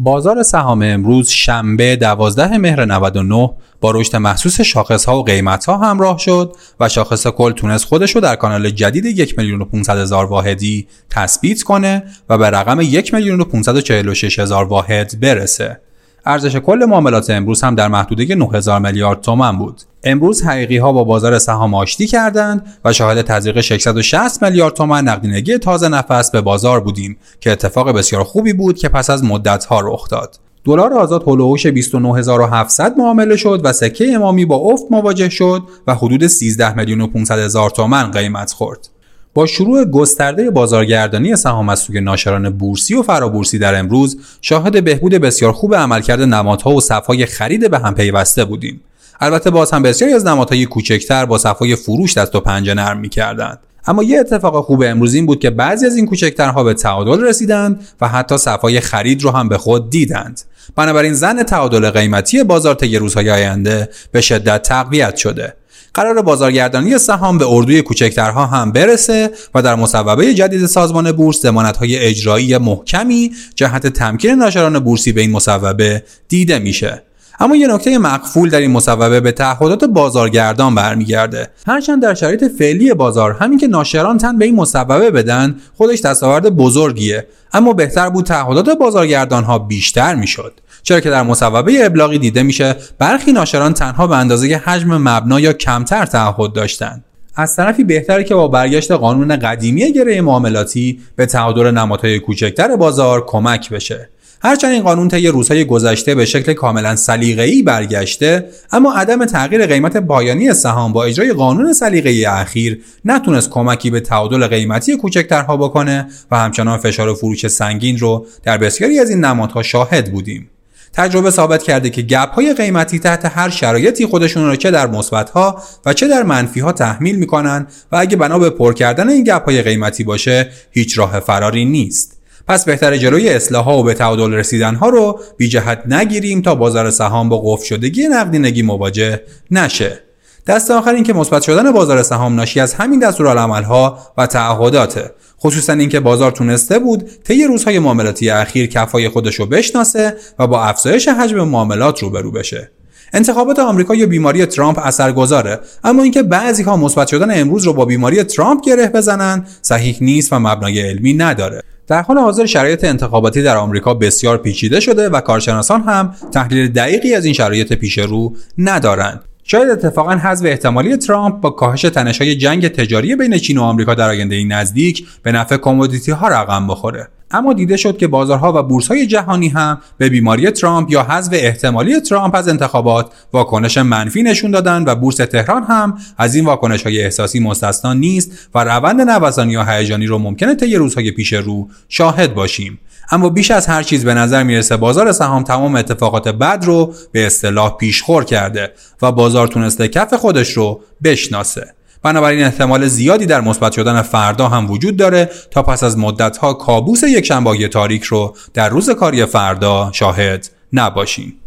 بازار سهام امروز شنبه 12 مهر 99 با رشد محسوس شاخص ها و قیمت ها همراه شد و شاخص کل تونست خودش رو در کانال جدید 1 میلیون و 500 هزار واحدی تثبیت کنه و به رقم 1 میلیون و 546 هزار واحد برسه. ارزش کل معاملات امروز هم در محدوده 9000 میلیارد تومان بود. امروز حقیقی ها با بازار سهام آشتی کردند و شاهد تزریق 660 میلیارد تومان نقدینگی تازه نفس به بازار بودیم که اتفاق بسیار خوبی بود که پس از مدت ها رخ داد. دلار آزاد هلوهوش 29700 معامله شد و سکه امامی با افت مواجه شد و حدود 13 میلیون و 500 هزار تومان قیمت خورد. با شروع گسترده بازارگردانی سهام از سوی ناشران بورسی و فرابورسی در امروز شاهد بهبود بسیار خوب عملکرد نمادها و صفهای خرید به هم پیوسته بودیم البته باز هم بسیاری از نمادهای کوچکتر با صفهای فروش دست و پنجه نرم می‌کردند. اما یه اتفاق خوب امروز این بود که بعضی از این کوچکترها به تعادل رسیدند و حتی صفای خرید رو هم به خود دیدند. بنابراین زن تعادل قیمتی بازار طی روزهای آینده به شدت تقویت شده. قرار بازارگردانی سهام به اردوی کوچکترها هم برسه و در مصوبه جدید سازمان بورس های اجرایی محکمی جهت تمکین ناشران بورسی به این مصوبه دیده میشه. اما یه نکته مقفول در این مصوبه به تعهدات بازارگردان برمیگرده. هرچند در شرایط فعلی بازار همین که ناشران تن به این مصوبه بدن خودش دستاورد بزرگیه. اما بهتر بود تعهدات بازارگردان ها بیشتر می‌شد. چرا که در مصوبه ابلاغی دیده میشه برخی ناشران تنها به اندازه حجم مبنا یا کمتر تعهد داشتند از طرفی بهتره که با برگشت قانون قدیمی گره معاملاتی به تعادل نمادهای کوچکتر بازار کمک بشه. هرچند این قانون طی روزهای گذشته به شکل کاملا سلیقه‌ای برگشته اما عدم تغییر قیمت پایانی سهام با اجرای قانون سلیقه‌ای اخیر نتونست کمکی به تعادل قیمتی کوچکترها بکنه و همچنان فشار فروش سنگین رو در بسیاری از این نمادها شاهد بودیم. تجربه ثابت کرده که گپ های قیمتی تحت هر شرایطی خودشون را چه در مثبت ها و چه در منفی ها تحمیل می‌کنن و اگه بنا به پر کردن این گپ های قیمتی باشه هیچ راه فراری نیست. پس بهتر جلوی اصلاح ها و به تعادل رسیدن ها رو بی جهت نگیریم تا بازار سهام با قفل شدگی نقدینگی مواجه نشه. دست آخر این که مثبت شدن بازار سهام ناشی از همین دستورالعمل ها و تعهداته. خصوصا اینکه بازار تونسته بود طی روزهای معاملاتی اخیر کفای خودش رو بشناسه و با افزایش حجم معاملات روبرو بشه. انتخابات آمریکا یا بیماری ترامپ اثرگذاره اما اینکه بعضی ها مثبت شدن امروز رو با بیماری ترامپ گره بزنن صحیح نیست و مبنای علمی نداره. در حال حاضر شرایط انتخاباتی در آمریکا بسیار پیچیده شده و کارشناسان هم تحلیل دقیقی از این شرایط پیش رو ندارند. شاید اتفاقا حذف احتمالی ترامپ با کاهش تنش‌های جنگ تجاری بین چین و آمریکا در آینده نزدیک به نفع کمودیتی ها رقم بخوره. اما دیده شد که بازارها و بورس‌های جهانی هم به بیماری ترامپ یا حذف احتمالی ترامپ از انتخابات واکنش منفی نشون دادن و بورس تهران هم از این واکنش‌های احساسی مستثنا نیست و روند نوسانی یا هیجانی رو ممکنه طی روزهای پیش رو شاهد باشیم. اما بیش از هر چیز به نظر می‌رسه بازار سهام تمام اتفاقات بد رو به اصطلاح پیشخور کرده و بازار تونسته کف خودش رو بشناسه. بنابراین احتمال زیادی در مثبت شدن فردا هم وجود داره تا پس از مدت ها کابوس یک شنبه تاریک رو در روز کاری فردا شاهد نباشیم.